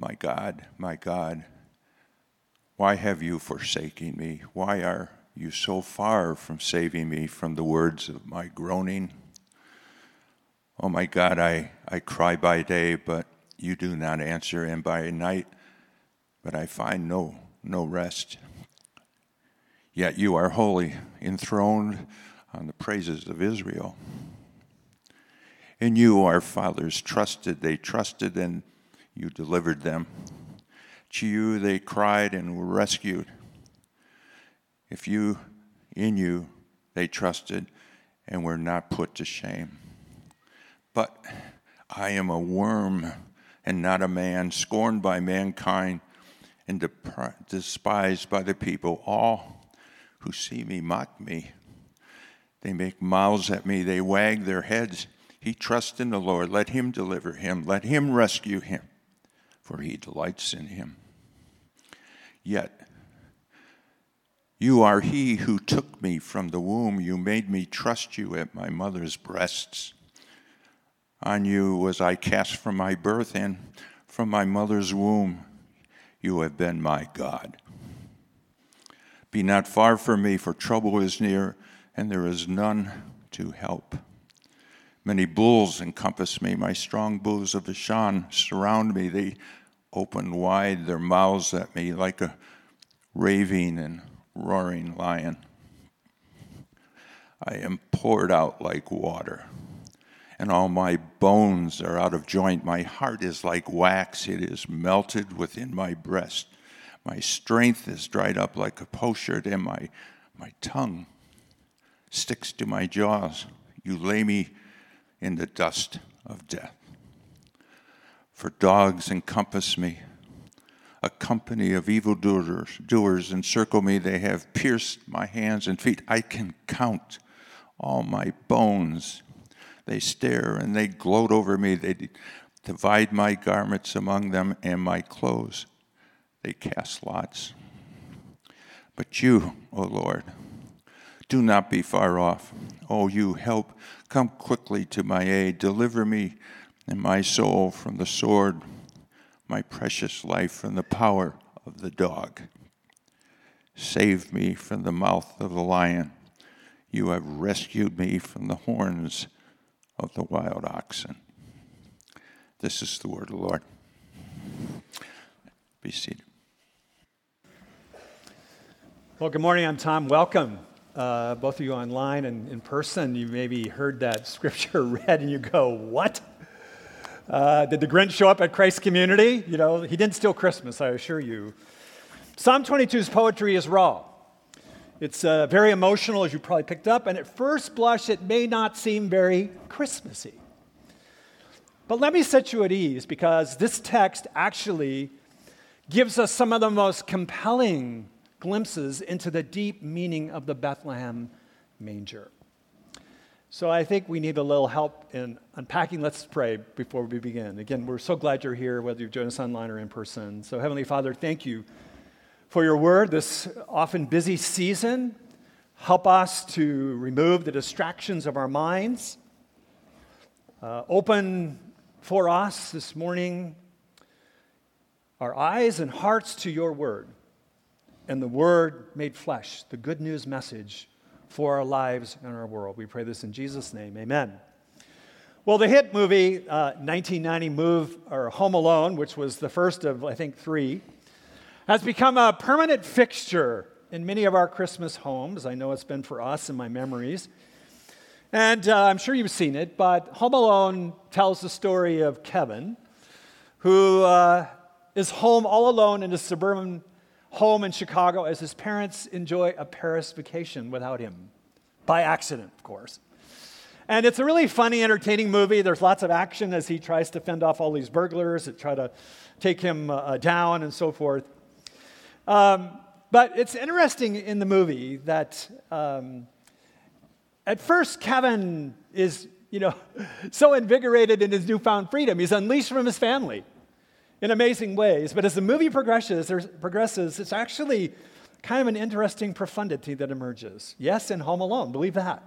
My God, my God, why have you forsaken me? Why are you so far from saving me from the words of my groaning? Oh my God, I, I cry by day, but you do not answer, and by night, but I find no, no rest. Yet you are holy, enthroned on the praises of Israel. In you our fathers trusted, they trusted, and you delivered them. To you they cried and were rescued. If you, in you, they trusted and were not put to shame. But I am a worm and not a man, scorned by mankind and despised by the people. All who see me mock me. They make mouths at me, they wag their heads. He trusts in the Lord. Let him deliver him, let him rescue him, for he delights in him. Yet, you are he who took me from the womb. You made me trust you at my mother's breasts. On you was I cast from my birth, and from my mother's womb you have been my God. Be not far from me, for trouble is near, and there is none to help. Many bulls encompass me. My strong bulls of Bashan surround me. They open wide their mouths at me like a raving and roaring lion. I am poured out like water and all my bones are out of joint. My heart is like wax, it is melted within my breast. My strength is dried up like a potsherd, and my, my tongue sticks to my jaws. You lay me in the dust of death. For dogs encompass me. A company of evildoers doers encircle me. They have pierced my hands and feet. I can count all my bones they stare and they gloat over me. They divide my garments among them and my clothes. They cast lots. But you, O Lord, do not be far off. O you, help, come quickly to my aid. Deliver me and my soul from the sword, my precious life from the power of the dog. Save me from the mouth of the lion. You have rescued me from the horns of the wild oxen. This is the word of the Lord. Be seated. Well, good morning. I'm Tom. Welcome. Uh, both of you online and in person, you maybe heard that scripture read and you go, What? Uh, did the Grinch show up at Christ Community? You know, he didn't steal Christmas, I assure you. Psalm 22's poetry is raw. It's uh, very emotional, as you probably picked up, and at first blush, it may not seem very Christmassy. But let me set you at ease because this text actually gives us some of the most compelling glimpses into the deep meaning of the Bethlehem manger. So I think we need a little help in unpacking. Let's pray before we begin. Again, we're so glad you're here, whether you've joined us online or in person. So, Heavenly Father, thank you for your word this often busy season. Help us to remove the distractions of our minds. Uh, open for us this morning our eyes and hearts to your word and the word made flesh, the good news message for our lives and our world. We pray this in Jesus' name. Amen. Well, the hit movie, uh, 1990 Move or Home Alone, which was the first of, I think, three, has become a permanent fixture in many of our Christmas homes. I know it's been for us in my memories. And uh, I'm sure you've seen it, but Home Alone tells the story of Kevin, who uh, is home all alone in a suburban home in Chicago as his parents enjoy a Paris vacation without him, by accident, of course. And it's a really funny, entertaining movie. There's lots of action as he tries to fend off all these burglars that try to take him uh, down and so forth. Um, but it's interesting in the movie that um, at first Kevin is, you know, so invigorated in his newfound freedom. He's unleashed from his family in amazing ways. But as the movie progresses, progresses, it's actually kind of an interesting profundity that emerges. Yes, in Home Alone, believe that.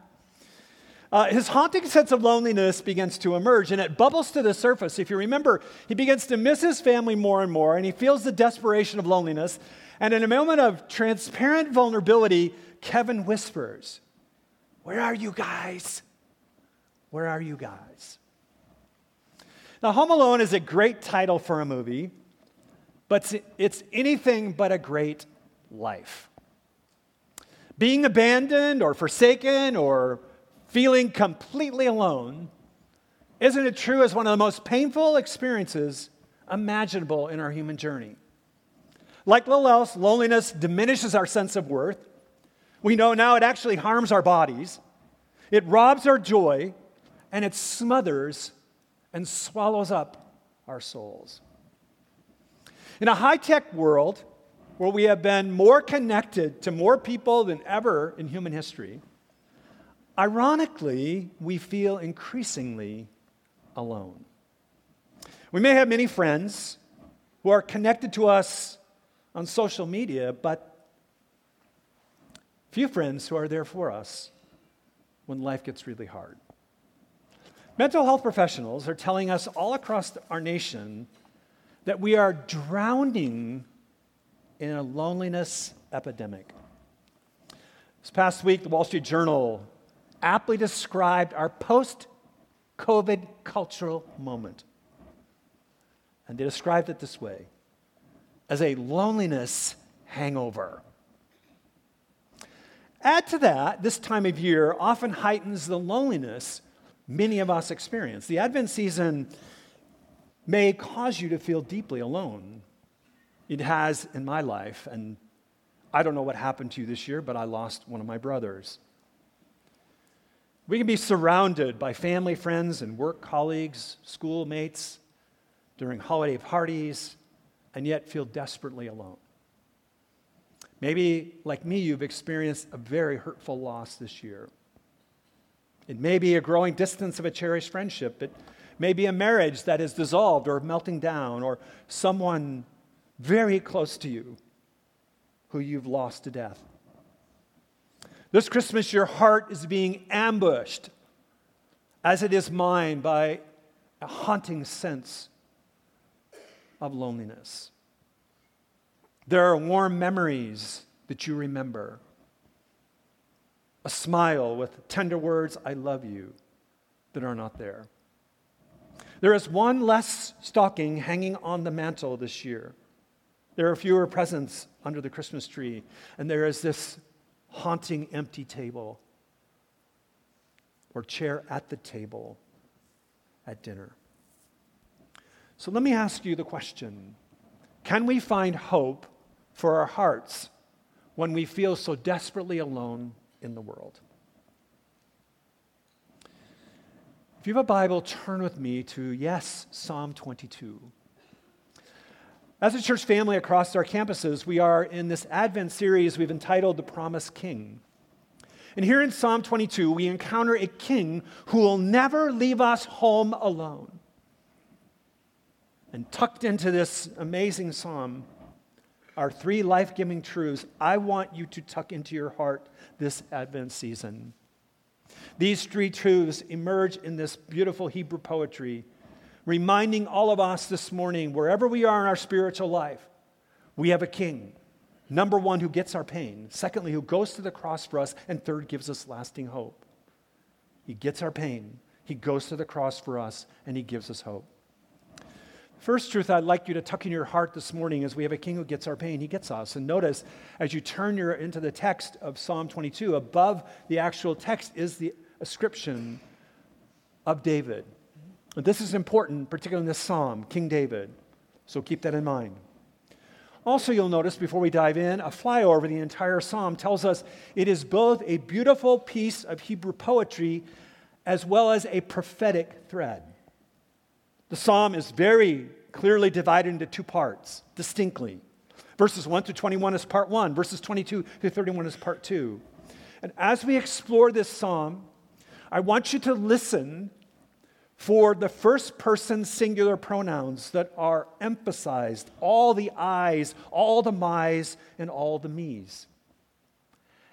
uh, his haunting sense of loneliness begins to emerge and it bubbles to the surface. If you remember, he begins to miss his family more and more and he feels the desperation of loneliness. And in a moment of transparent vulnerability, Kevin whispers, Where are you guys? Where are you guys? Now, Home Alone is a great title for a movie, but it's anything but a great life. Being abandoned or forsaken or feeling completely alone, isn't it true, is one of the most painful experiences imaginable in our human journey? Like little else, loneliness diminishes our sense of worth. We know now it actually harms our bodies, it robs our joy, and it smothers and swallows up our souls. In a high tech world where we have been more connected to more people than ever in human history, ironically, we feel increasingly alone. We may have many friends who are connected to us on social media, but few friends who are there for us when life gets really hard. Mental health professionals are telling us all across our nation that we are drowning in a loneliness epidemic. This past week, the Wall Street Journal aptly described our post COVID cultural moment. And they described it this way as a loneliness hangover. Add to that, this time of year often heightens the loneliness many of us experience. The Advent season may cause you to feel deeply alone. It has in my life, and I don't know what happened to you this year, but I lost one of my brothers. We can be surrounded by family, friends, and work colleagues, schoolmates during holiday parties, and yet feel desperately alone. Maybe, like me, you've experienced a very hurtful loss this year. It may be a growing distance of a cherished friendship. It may be a marriage that is dissolved or melting down, or someone very close to you who you've lost to death. This Christmas, your heart is being ambushed, as it is mine, by a haunting sense of loneliness. There are warm memories that you remember a smile with tender words, I love you, that are not there. There is one less stocking hanging on the mantle this year. There are fewer presents under the Christmas tree, and there is this haunting empty table or chair at the table at dinner. So let me ask you the question Can we find hope for our hearts when we feel so desperately alone in the world. If you have a Bible, turn with me to, yes, Psalm 22. As a church family across our campuses, we are in this Advent series we've entitled The Promised King. And here in Psalm 22, we encounter a king who will never leave us home alone. And tucked into this amazing psalm are three life giving truths I want you to tuck into your heart this Advent season. These three truths emerge in this beautiful Hebrew poetry, reminding all of us this morning, wherever we are in our spiritual life, we have a king. Number one, who gets our pain. Secondly, who goes to the cross for us. And third, gives us lasting hope. He gets our pain, he goes to the cross for us, and he gives us hope. First truth I'd like you to tuck in your heart this morning is we have a king who gets our pain, he gets us. And notice as you turn your, into the text of Psalm 22, above the actual text is the ascription of David. This is important, particularly in this psalm, King David. So keep that in mind. Also, you'll notice before we dive in, a flyover the entire psalm tells us it is both a beautiful piece of Hebrew poetry as well as a prophetic thread. The psalm is very clearly divided into two parts, distinctly. Verses 1 through 21 is part 1, verses 22 through 31 is part 2. And as we explore this psalm, I want you to listen for the first person singular pronouns that are emphasized all the I's, all the my's, and all the me's.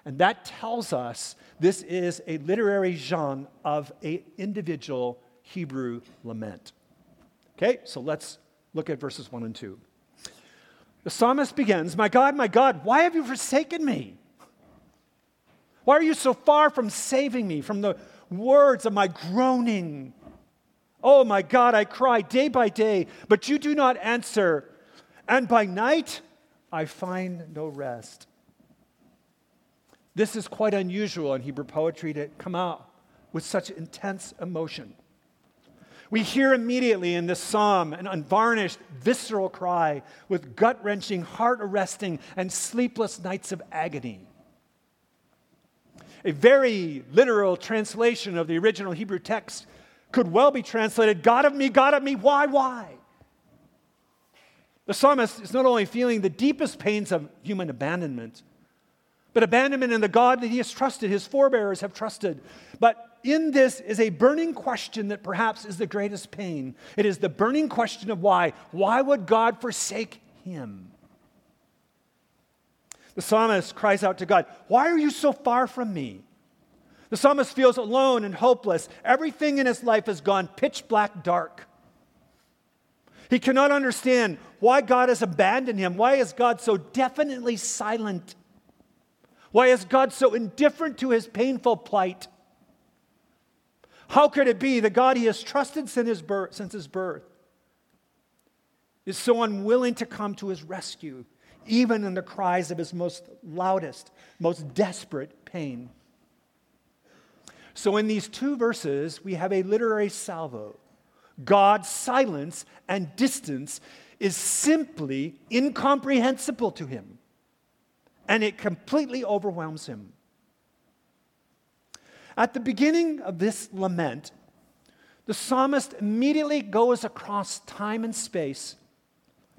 And that tells us this is a literary genre of an individual Hebrew lament. Okay, so let's look at verses 1 and 2. The psalmist begins My God, my God, why have you forsaken me? Why are you so far from saving me from the words of my groaning? Oh my God, I cry day by day, but you do not answer. And by night, I find no rest. This is quite unusual in Hebrew poetry to come out with such intense emotion. We hear immediately in this psalm an unvarnished, visceral cry with gut wrenching, heart arresting, and sleepless nights of agony. A very literal translation of the original Hebrew text could well be translated God of me, God of me, why, why? The psalmist is not only feeling the deepest pains of human abandonment, but abandonment in the God that he has trusted, his forebears have trusted. But in this is a burning question that perhaps is the greatest pain. It is the burning question of why. Why would God forsake him? The psalmist cries out to God, Why are you so far from me? The psalmist feels alone and hopeless. Everything in his life has gone pitch black dark. He cannot understand why God has abandoned him. Why is God so definitely silent? Why is God so indifferent to his painful plight? How could it be that God he has trusted since his birth, since his birth is so unwilling to come to his rescue, even in the cries of his most loudest, most desperate pain? So, in these two verses, we have a literary salvo. God's silence and distance is simply incomprehensible to him and it completely overwhelms him. At the beginning of this lament, the psalmist immediately goes across time and space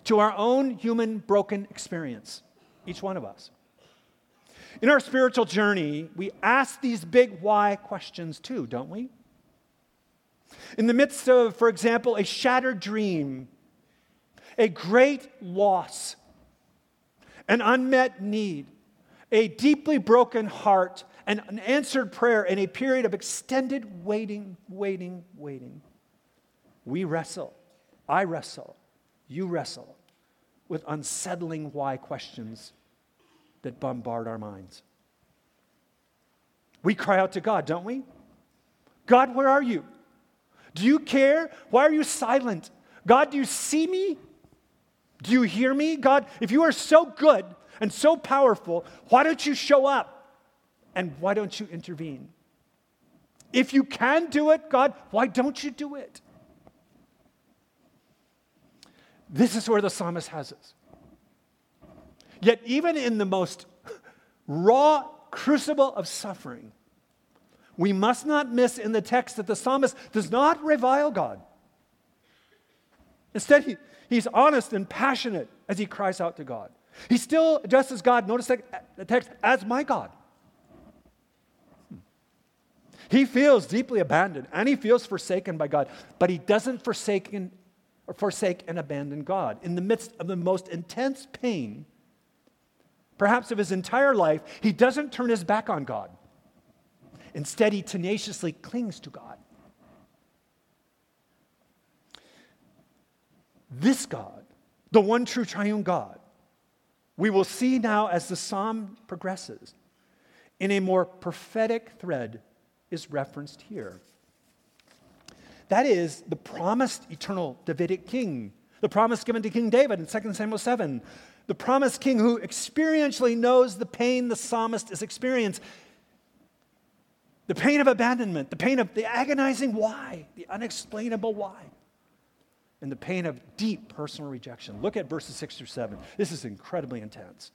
to our own human broken experience, each one of us. In our spiritual journey, we ask these big why questions too, don't we? In the midst of, for example, a shattered dream, a great loss, an unmet need, a deeply broken heart, and an answered prayer in a period of extended waiting, waiting, waiting. We wrestle. I wrestle. You wrestle with unsettling why questions that bombard our minds. We cry out to God, don't we? God, where are you? Do you care? Why are you silent? God, do you see me? Do you hear me? God, if you are so good and so powerful, why don't you show up? And why don't you intervene? If you can do it, God, why don't you do it? This is where the psalmist has us. Yet, even in the most raw crucible of suffering, we must not miss in the text that the psalmist does not revile God. Instead, he, He's honest and passionate as he cries out to God. He still addresses God, notice the text, as my God. He feels deeply abandoned and he feels forsaken by God, but he doesn't forsake and, forsake and abandon God. In the midst of the most intense pain, perhaps of his entire life, he doesn't turn his back on God. Instead, he tenaciously clings to God. This God, the one true triune God, we will see now as the psalm progresses, in a more prophetic thread is referenced here. That is the promised eternal Davidic king, the promise given to King David in 2 Samuel 7, the promised king who experientially knows the pain the psalmist is experiencing. The pain of abandonment, the pain of the agonizing why, the unexplainable why and the pain of deep personal rejection. Look at verses 6 through 7. This is incredibly intense.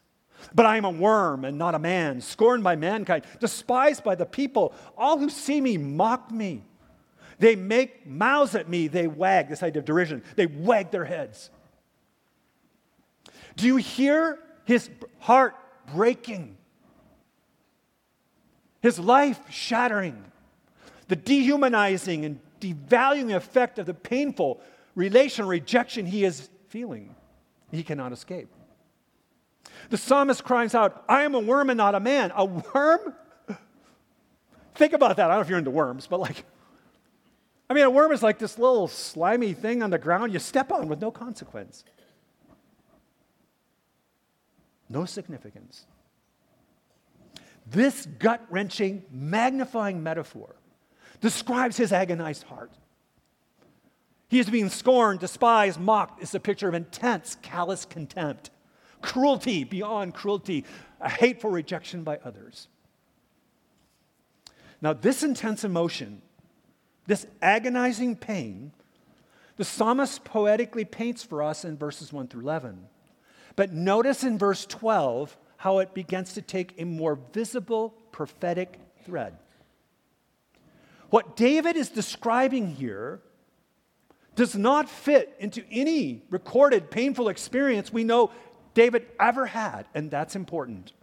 But I am a worm and not a man, scorned by mankind, despised by the people. All who see me mock me. They make mouths at me, they wag, this idea of derision, they wag their heads. Do you hear his heart breaking? His life shattering? The dehumanizing and devaluing effect of the painful relational rejection he is feeling. He cannot escape. The psalmist cries out, I am a worm and not a man. A worm? Think about that. I don't know if you're into worms, but like, I mean, a worm is like this little slimy thing on the ground you step on with no consequence, no significance. This gut wrenching, magnifying metaphor describes his agonized heart. He is being scorned, despised, mocked. It's a picture of intense, callous contempt, cruelty beyond cruelty, a hateful rejection by others. Now, this intense emotion, this agonizing pain, the psalmist poetically paints for us in verses 1 through 11. But notice in verse 12 how it begins to take a more visible prophetic thread. What David is describing here does not fit into any recorded painful experience we know David ever had, and that's important.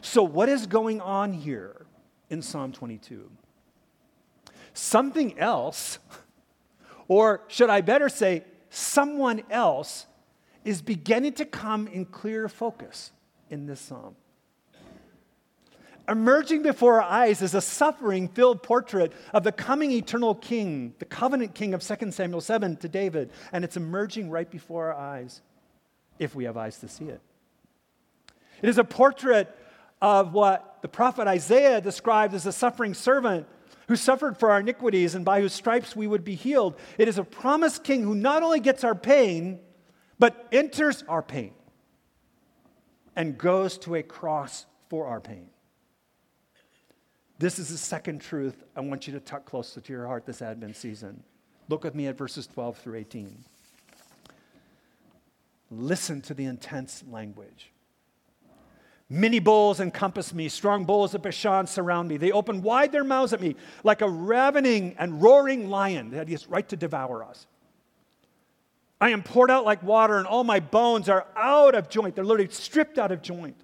So, what is going on here in Psalm 22? Something else, or should I better say, someone else, is beginning to come in clear focus in this psalm. Emerging before our eyes is a suffering filled portrait of the coming eternal king, the covenant king of 2 Samuel 7 to David, and it's emerging right before our eyes if we have eyes to see it. It is a portrait of what the prophet Isaiah described as a suffering servant who suffered for our iniquities and by whose stripes we would be healed. It is a promised king who not only gets our pain, but enters our pain and goes to a cross for our pain. This is the second truth I want you to tuck closer to your heart this Advent season. Look with me at verses 12 through 18. Listen to the intense language. Many bulls encompass me, strong bulls of Bashan surround me. They open wide their mouths at me like a ravening and roaring lion that is right to devour us. I am poured out like water, and all my bones are out of joint. They're literally stripped out of joint.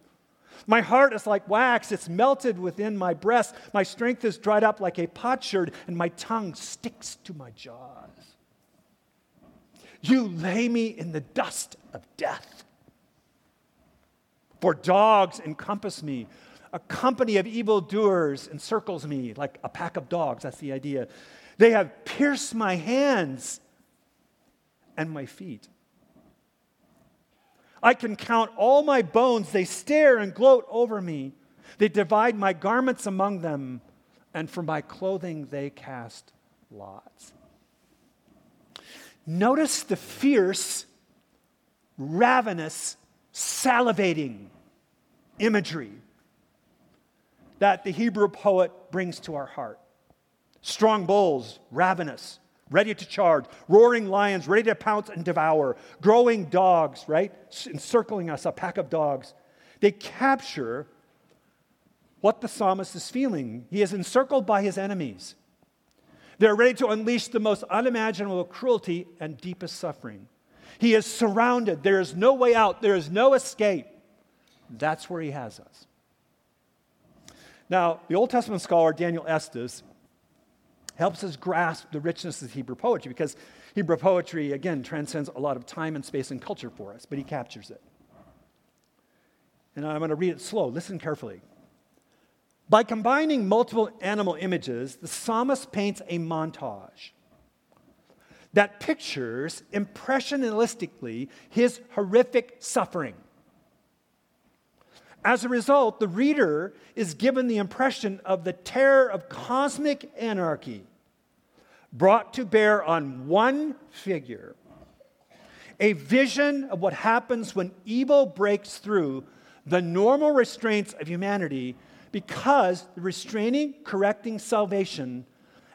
My heart is like wax, it's melted within my breast. My strength is dried up like a potsherd, and my tongue sticks to my jaws. You lay me in the dust of death. For dogs encompass me. A company of evildoers encircles me like a pack of dogs. That's the idea. They have pierced my hands and my feet. I can count all my bones. They stare and gloat over me. They divide my garments among them, and for my clothing they cast lots. Notice the fierce, ravenous, salivating imagery that the Hebrew poet brings to our heart. Strong bulls, ravenous, ready to charge, roaring lions, ready to pounce and devour, growing dogs, right? Encircling us, a pack of dogs. They capture what the psalmist is feeling. He is encircled by his enemies. They're ready to unleash the most unimaginable cruelty and deepest suffering. He is surrounded. There is no way out, there is no escape. That's where he has us. Now, the Old Testament scholar Daniel Estes helps us grasp the richness of Hebrew poetry because Hebrew poetry, again, transcends a lot of time and space and culture for us, but he captures it. And I'm going to read it slow. Listen carefully. By combining multiple animal images, the psalmist paints a montage that pictures impressionistically his horrific suffering. As a result, the reader is given the impression of the terror of cosmic anarchy brought to bear on one figure. A vision of what happens when evil breaks through the normal restraints of humanity because the restraining, correcting salvation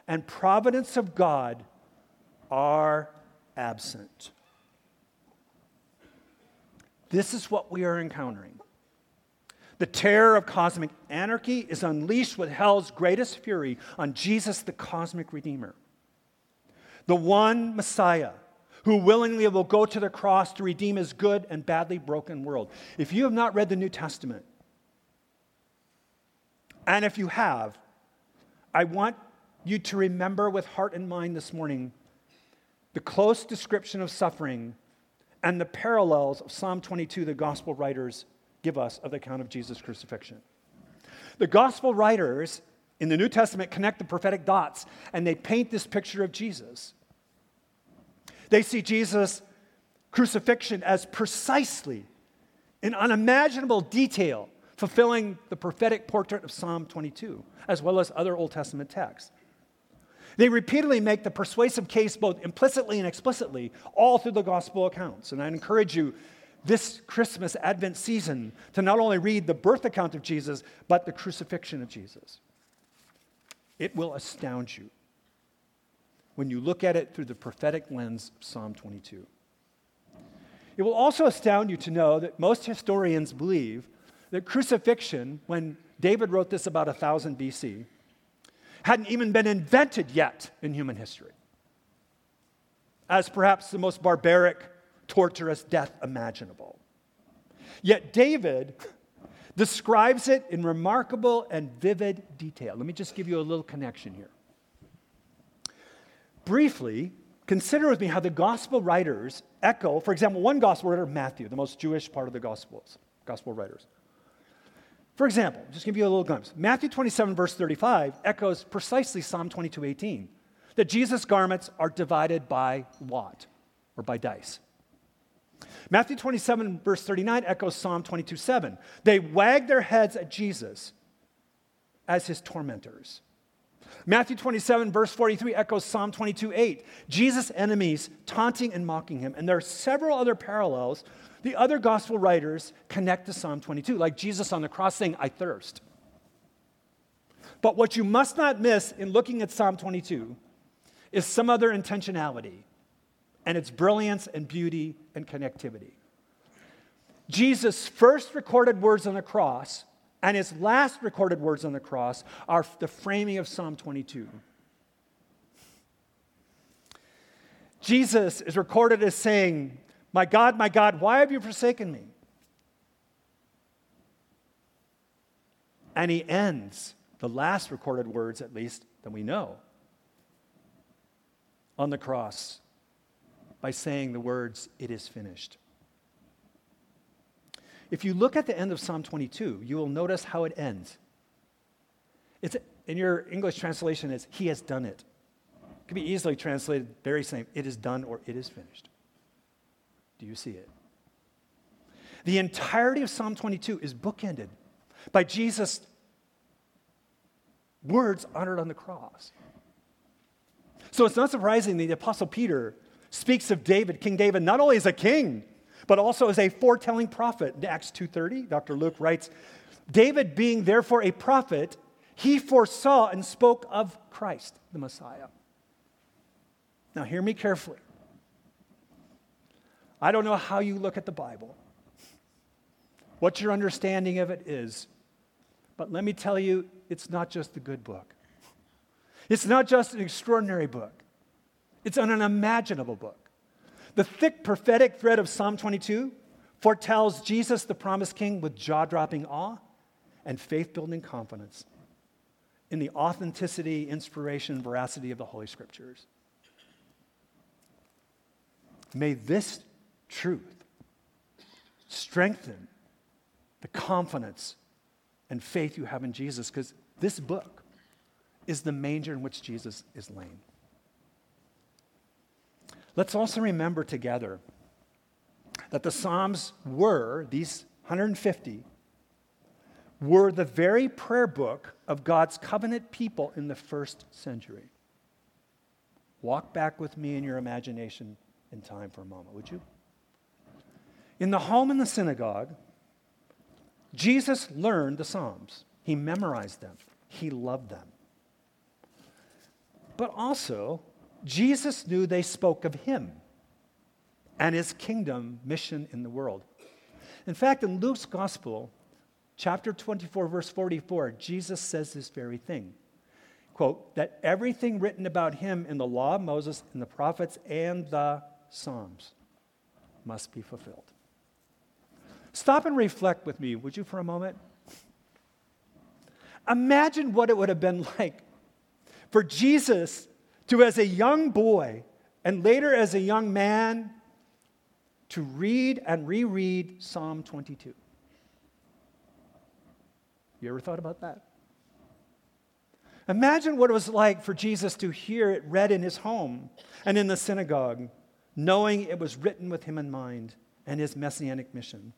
and providence of God are absent. This is what we are encountering. The terror of cosmic anarchy is unleashed with hell's greatest fury on Jesus, the cosmic Redeemer. The one Messiah who willingly will go to the cross to redeem his good and badly broken world. If you have not read the New Testament, and if you have, I want you to remember with heart and mind this morning the close description of suffering and the parallels of Psalm 22 the gospel writers give us of the account of Jesus' crucifixion. The gospel writers in the New Testament connect the prophetic dots and they paint this picture of Jesus. They see Jesus' crucifixion as precisely, in unimaginable detail, fulfilling the prophetic portrait of Psalm 22, as well as other Old Testament texts. They repeatedly make the persuasive case both implicitly and explicitly, all through the gospel accounts. And I encourage you this Christmas Advent season to not only read the birth account of Jesus, but the crucifixion of Jesus. It will astound you when you look at it through the prophetic lens of Psalm 22. It will also astound you to know that most historians believe that crucifixion, when David wrote this about 1000 BC, hadn't even been invented yet in human history as perhaps the most barbaric, torturous death imaginable. Yet David describes it in remarkable and vivid detail. Let me just give you a little connection here. Briefly, consider with me how the gospel writers echo, for example, one gospel writer, Matthew, the most Jewish part of the gospels, gospel writers. For example, just give you a little glimpse. Matthew 27, verse 35, echoes precisely Psalm 22, 18, that Jesus' garments are divided by lot or by dice. Matthew 27, verse 39, echoes Psalm 22, 7. They wag their heads at Jesus as his tormentors. Matthew 27, verse 43, echoes Psalm 22, 8. Jesus' enemies taunting and mocking him. And there are several other parallels the other gospel writers connect to Psalm 22, like Jesus on the cross saying, I thirst. But what you must not miss in looking at Psalm 22 is some other intentionality and its brilliance and beauty and connectivity. Jesus' first recorded words on the cross and his last recorded words on the cross are the framing of Psalm 22. Jesus is recorded as saying, my God, my God, why have you forsaken me? And he ends the last recorded words, at least, that we know, on the cross by saying the words, It is finished. If you look at the end of Psalm 22, you will notice how it ends. It's, in your English translation, it's He has done it. It can be easily translated very same, It is done or It is finished. Do you see it? The entirety of Psalm 22 is bookended by Jesus' words uttered on the cross. So it's not surprising that the Apostle Peter speaks of David, King David, not only as a king, but also as a foretelling prophet. In Acts 2.30, Dr. Luke writes, David being therefore a prophet, he foresaw and spoke of Christ, the Messiah. Now hear me carefully. I don't know how you look at the Bible, what your understanding of it is, but let me tell you, it's not just a good book. It's not just an extraordinary book, it's an unimaginable book. The thick prophetic thread of Psalm 22 foretells Jesus, the promised king, with jaw dropping awe and faith building confidence in the authenticity, inspiration, veracity of the Holy Scriptures. May this truth. Strengthen the confidence and faith you have in Jesus because this book is the manger in which Jesus is laying. Let's also remember together that the Psalms were, these 150, were the very prayer book of God's covenant people in the first century. Walk back with me in your imagination in time for a moment, would you? In the home and the synagogue, Jesus learned the Psalms. He memorized them. He loved them. But also, Jesus knew they spoke of him and his kingdom mission in the world. In fact, in Luke's gospel, chapter 24, verse 44, Jesus says this very thing. Quote, that everything written about him in the law of Moses, in the prophets, and the Psalms must be fulfilled. Stop and reflect with me, would you, for a moment? Imagine what it would have been like for Jesus to, as a young boy and later as a young man, to read and reread Psalm 22. You ever thought about that? Imagine what it was like for Jesus to hear it read in his home and in the synagogue, knowing it was written with him in mind and his messianic mission.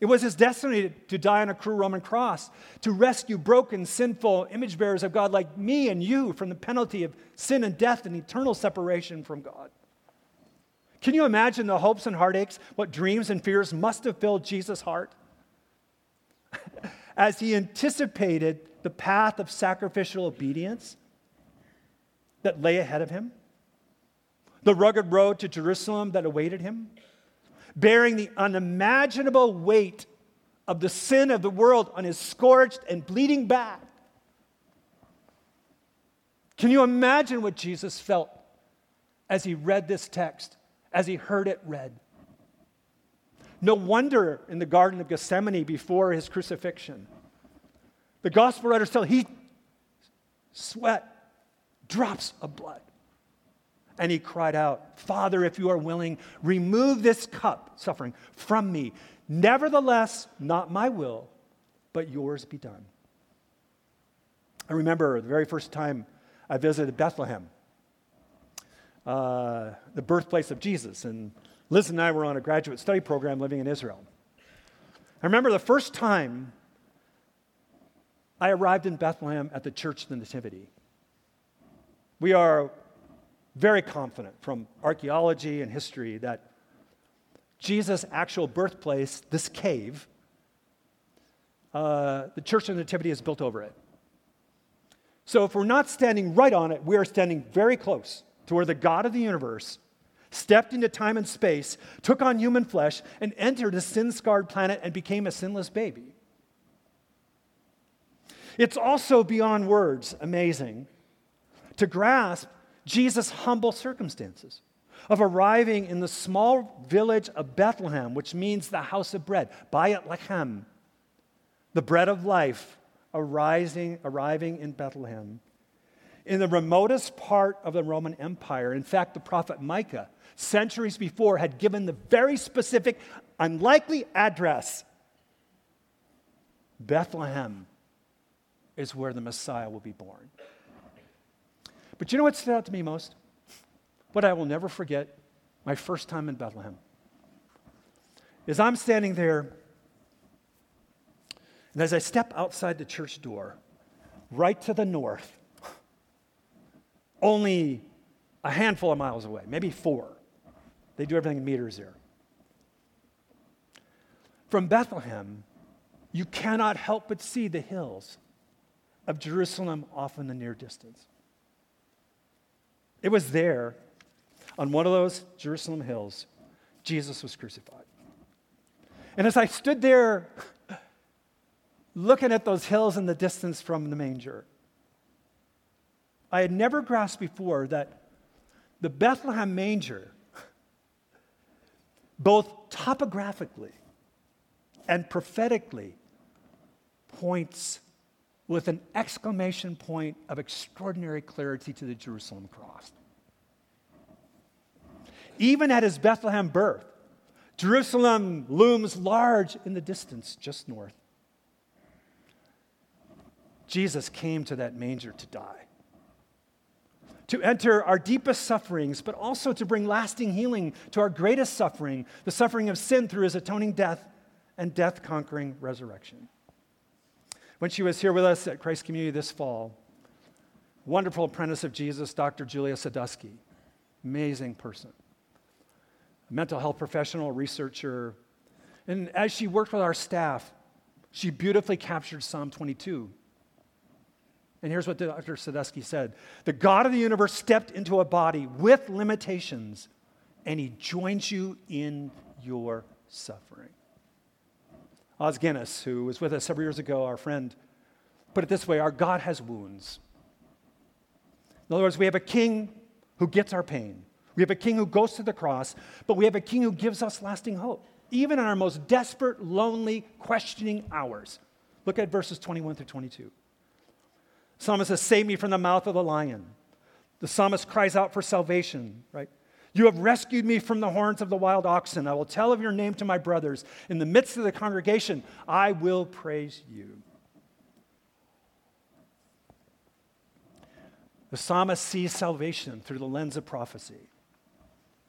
It was his destiny to die on a cruel Roman cross, to rescue broken, sinful image bearers of God like me and you from the penalty of sin and death and eternal separation from God. Can you imagine the hopes and heartaches, what dreams and fears must have filled Jesus' heart as he anticipated the path of sacrificial obedience that lay ahead of him? The rugged road to Jerusalem that awaited him? Bearing the unimaginable weight of the sin of the world on his scorched and bleeding back. Can you imagine what Jesus felt as he read this text, as he heard it read? No wonder in the Garden of Gethsemane before his crucifixion, the gospel writers tell he sweat drops of blood. And he cried out, Father, if you are willing, remove this cup, suffering, from me. Nevertheless, not my will, but yours be done. I remember the very first time I visited Bethlehem, uh, the birthplace of Jesus. And Liz and I were on a graduate study program living in Israel. I remember the first time I arrived in Bethlehem at the Church of the Nativity. We are very confident from archaeology and history that Jesus' actual birthplace, this cave, uh, the Church of the Nativity is built over it. So if we're not standing right on it, we are standing very close to where the God of the universe stepped into time and space, took on human flesh, and entered a sin scarred planet and became a sinless baby. It's also beyond words amazing to grasp Jesus' humble circumstances of arriving in the small village of Bethlehem, which means the house of bread, Beit Lechem, the bread of life, arising, arriving in Bethlehem. In the remotest part of the Roman Empire, in fact, the prophet Micah, centuries before, had given the very specific, unlikely address Bethlehem is where the Messiah will be born. But you know what stood out to me most? What I will never forget my first time in Bethlehem is I'm standing there, and as I step outside the church door, right to the north, only a handful of miles away, maybe four. They do everything in meters there. From Bethlehem, you cannot help but see the hills of Jerusalem off in the near distance. It was there, on one of those Jerusalem hills, Jesus was crucified. And as I stood there looking at those hills in the distance from the manger, I had never grasped before that the Bethlehem manger, both topographically and prophetically, points with an exclamation point of extraordinary clarity to the Jerusalem cross. Even at his Bethlehem birth, Jerusalem looms large in the distance just north. Jesus came to that manger to die, to enter our deepest sufferings, but also to bring lasting healing to our greatest suffering, the suffering of sin through his atoning death and death conquering resurrection when she was here with us at Christ Community this fall. Wonderful apprentice of Jesus, Dr. Julia Sadusky. Amazing person. A mental health professional, researcher. And as she worked with our staff, she beautifully captured Psalm 22. And here's what Dr. Sadusky said The God of the universe stepped into a body with limitations, and he joins you in your suffering. Os Guinness, who was with us several years ago, our friend, put it this way our God has wounds. In other words, we have a king who gets our pain. We have a king who goes to the cross, but we have a king who gives us lasting hope, even in our most desperate, lonely, questioning hours. Look at verses 21 through 22. Psalmist says, Save me from the mouth of the lion. The psalmist cries out for salvation, right? You have rescued me from the horns of the wild oxen. I will tell of your name to my brothers. In the midst of the congregation, I will praise you. The psalmist sees salvation through the lens of prophecy,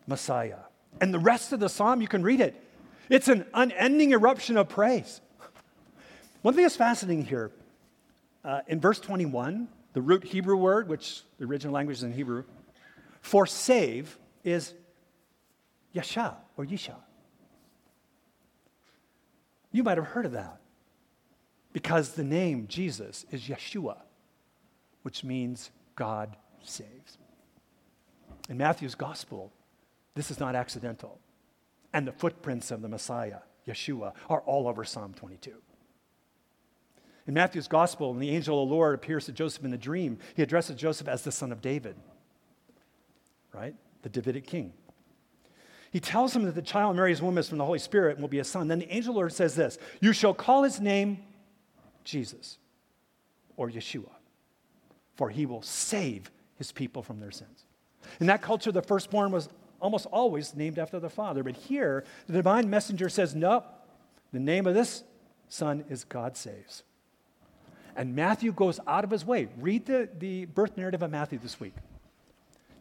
Messiah. And the rest of the psalm, you can read it. It's an unending eruption of praise. One thing that's fascinating here, uh, in verse 21, the root Hebrew word, which the original language is in Hebrew, for save is Yasha or Yisha. You might have heard of that because the name Jesus is Yeshua, which means God saves. In Matthew's gospel, this is not accidental. And the footprints of the Messiah, Yeshua, are all over Psalm 22. In Matthew's gospel, when the angel of the Lord appears to Joseph in a dream, he addresses Joseph as the son of David, right? The Davidic king. He tells him that the child Mary's womb is from the Holy Spirit and will be a son. Then the angel Lord says this You shall call his name Jesus or Yeshua, for he will save his people from their sins. In that culture, the firstborn was almost always named after the father. But here, the divine messenger says, No, the name of this son is God saves. And Matthew goes out of his way. Read the, the birth narrative of Matthew this week.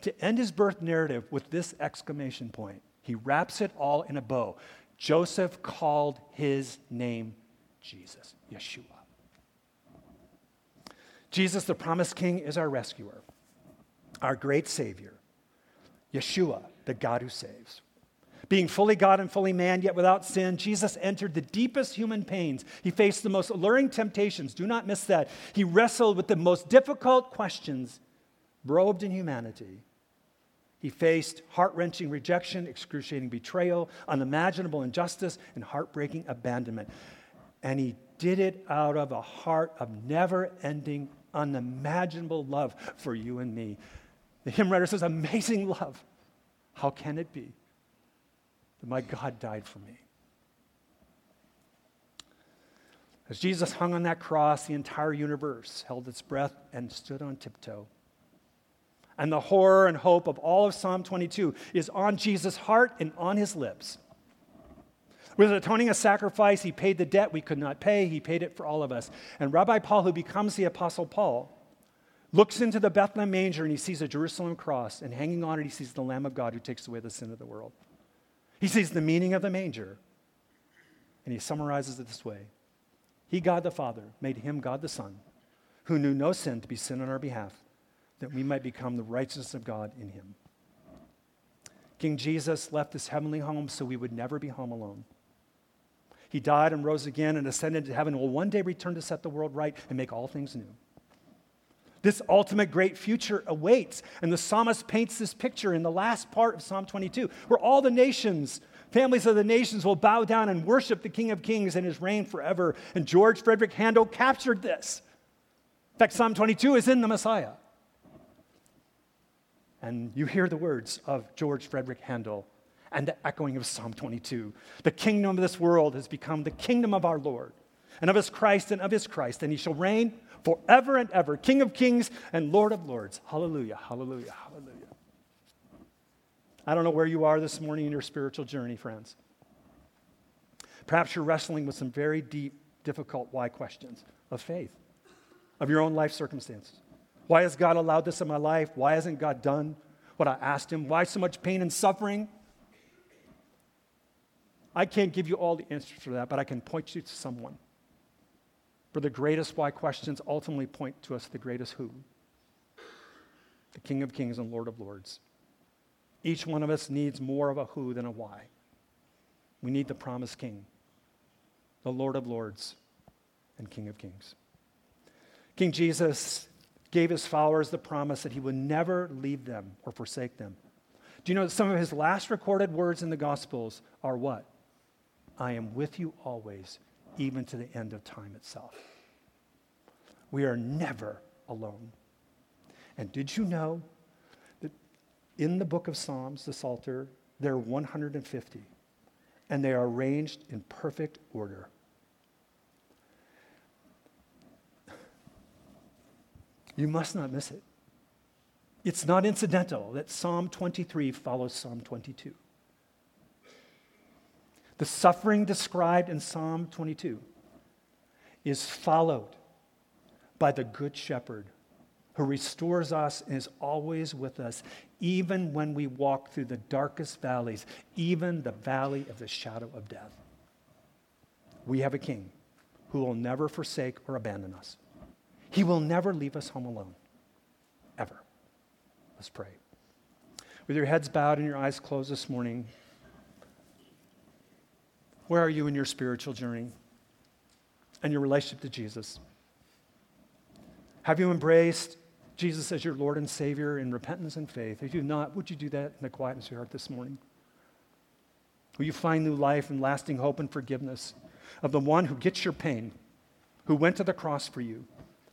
To end his birth narrative with this exclamation point he wraps it all in a bow. Joseph called his name Jesus, Yeshua. Jesus, the promised king, is our rescuer, our great savior. Yeshua, the God who saves. Being fully God and fully man, yet without sin, Jesus entered the deepest human pains. He faced the most alluring temptations. Do not miss that. He wrestled with the most difficult questions, robed in humanity. He faced heart wrenching rejection, excruciating betrayal, unimaginable injustice, and heartbreaking abandonment. And he did it out of a heart of never ending, unimaginable love for you and me. The hymn writer says, Amazing love. How can it be that my God died for me? As Jesus hung on that cross, the entire universe held its breath and stood on tiptoe. And the horror and hope of all of Psalm 22 is on Jesus' heart and on his lips. With atoning a sacrifice, he paid the debt we could not pay. He paid it for all of us. And Rabbi Paul, who becomes the Apostle Paul, looks into the Bethlehem manger and he sees a Jerusalem cross, and hanging on it, he sees the Lamb of God who takes away the sin of the world. He sees the meaning of the manger, and he summarizes it this way He, God the Father, made him God the Son, who knew no sin to be sin on our behalf that we might become the righteousness of God in him. King Jesus left this heavenly home so we would never be home alone. He died and rose again and ascended to heaven, and will one day return to set the world right and make all things new. This ultimate great future awaits, and the psalmist paints this picture in the last part of Psalm 22, where all the nations, families of the nations, will bow down and worship the King of Kings and his reign forever. And George Frederick Handel captured this. In fact, Psalm 22 is in the Messiah and you hear the words of George Frederick Handel and the echoing of Psalm 22. The kingdom of this world has become the kingdom of our Lord and of his Christ and of his Christ, and he shall reign forever and ever, King of kings and Lord of lords. Hallelujah, hallelujah, hallelujah. I don't know where you are this morning in your spiritual journey, friends. Perhaps you're wrestling with some very deep, difficult why questions of faith, of your own life circumstances. Why has God allowed this in my life? Why hasn't God done what I asked Him? Why so much pain and suffering? I can't give you all the answers for that, but I can point you to someone. For the greatest why questions ultimately point to us the greatest who the King of Kings and Lord of Lords. Each one of us needs more of a who than a why. We need the promised King, the Lord of Lords, and King of Kings. King Jesus gave his followers the promise that he would never leave them or forsake them. Do you know that some of his last recorded words in the Gospels are what? I am with you always, even to the end of time itself. We are never alone. And did you know that in the book of Psalms, the Psalter, there are 150, and they are arranged in perfect order. You must not miss it. It's not incidental that Psalm 23 follows Psalm 22. The suffering described in Psalm 22 is followed by the Good Shepherd who restores us and is always with us, even when we walk through the darkest valleys, even the valley of the shadow of death. We have a king who will never forsake or abandon us. He will never leave us home alone, ever. Let's pray. With your heads bowed and your eyes closed this morning, where are you in your spiritual journey and your relationship to Jesus? Have you embraced Jesus as your Lord and Savior in repentance and faith? If you not, would you do that in the quietness of your heart this morning? Will you find new life and lasting hope and forgiveness of the one who gets your pain, who went to the cross for you,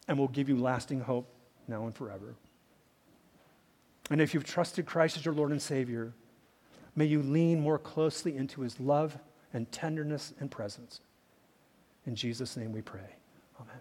and will give you lasting hope now and forever? And if you've trusted Christ as your Lord and Savior, may you lean more closely into his love and tenderness and presence. In Jesus' name we pray. Amen.